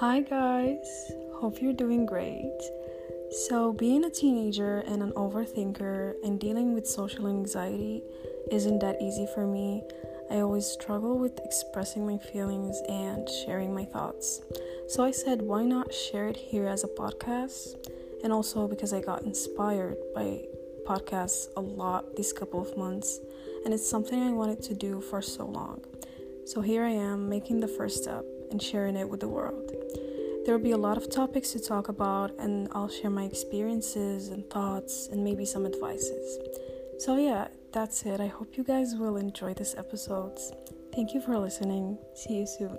Hi, guys. Hope you're doing great. So, being a teenager and an overthinker and dealing with social anxiety isn't that easy for me. I always struggle with expressing my feelings and sharing my thoughts. So, I said, why not share it here as a podcast? And also because I got inspired by podcasts a lot these couple of months, and it's something I wanted to do for so long. So here I am making the first step and sharing it with the world. There will be a lot of topics to talk about, and I'll share my experiences and thoughts and maybe some advices. So, yeah, that's it. I hope you guys will enjoy this episode. Thank you for listening. See you soon.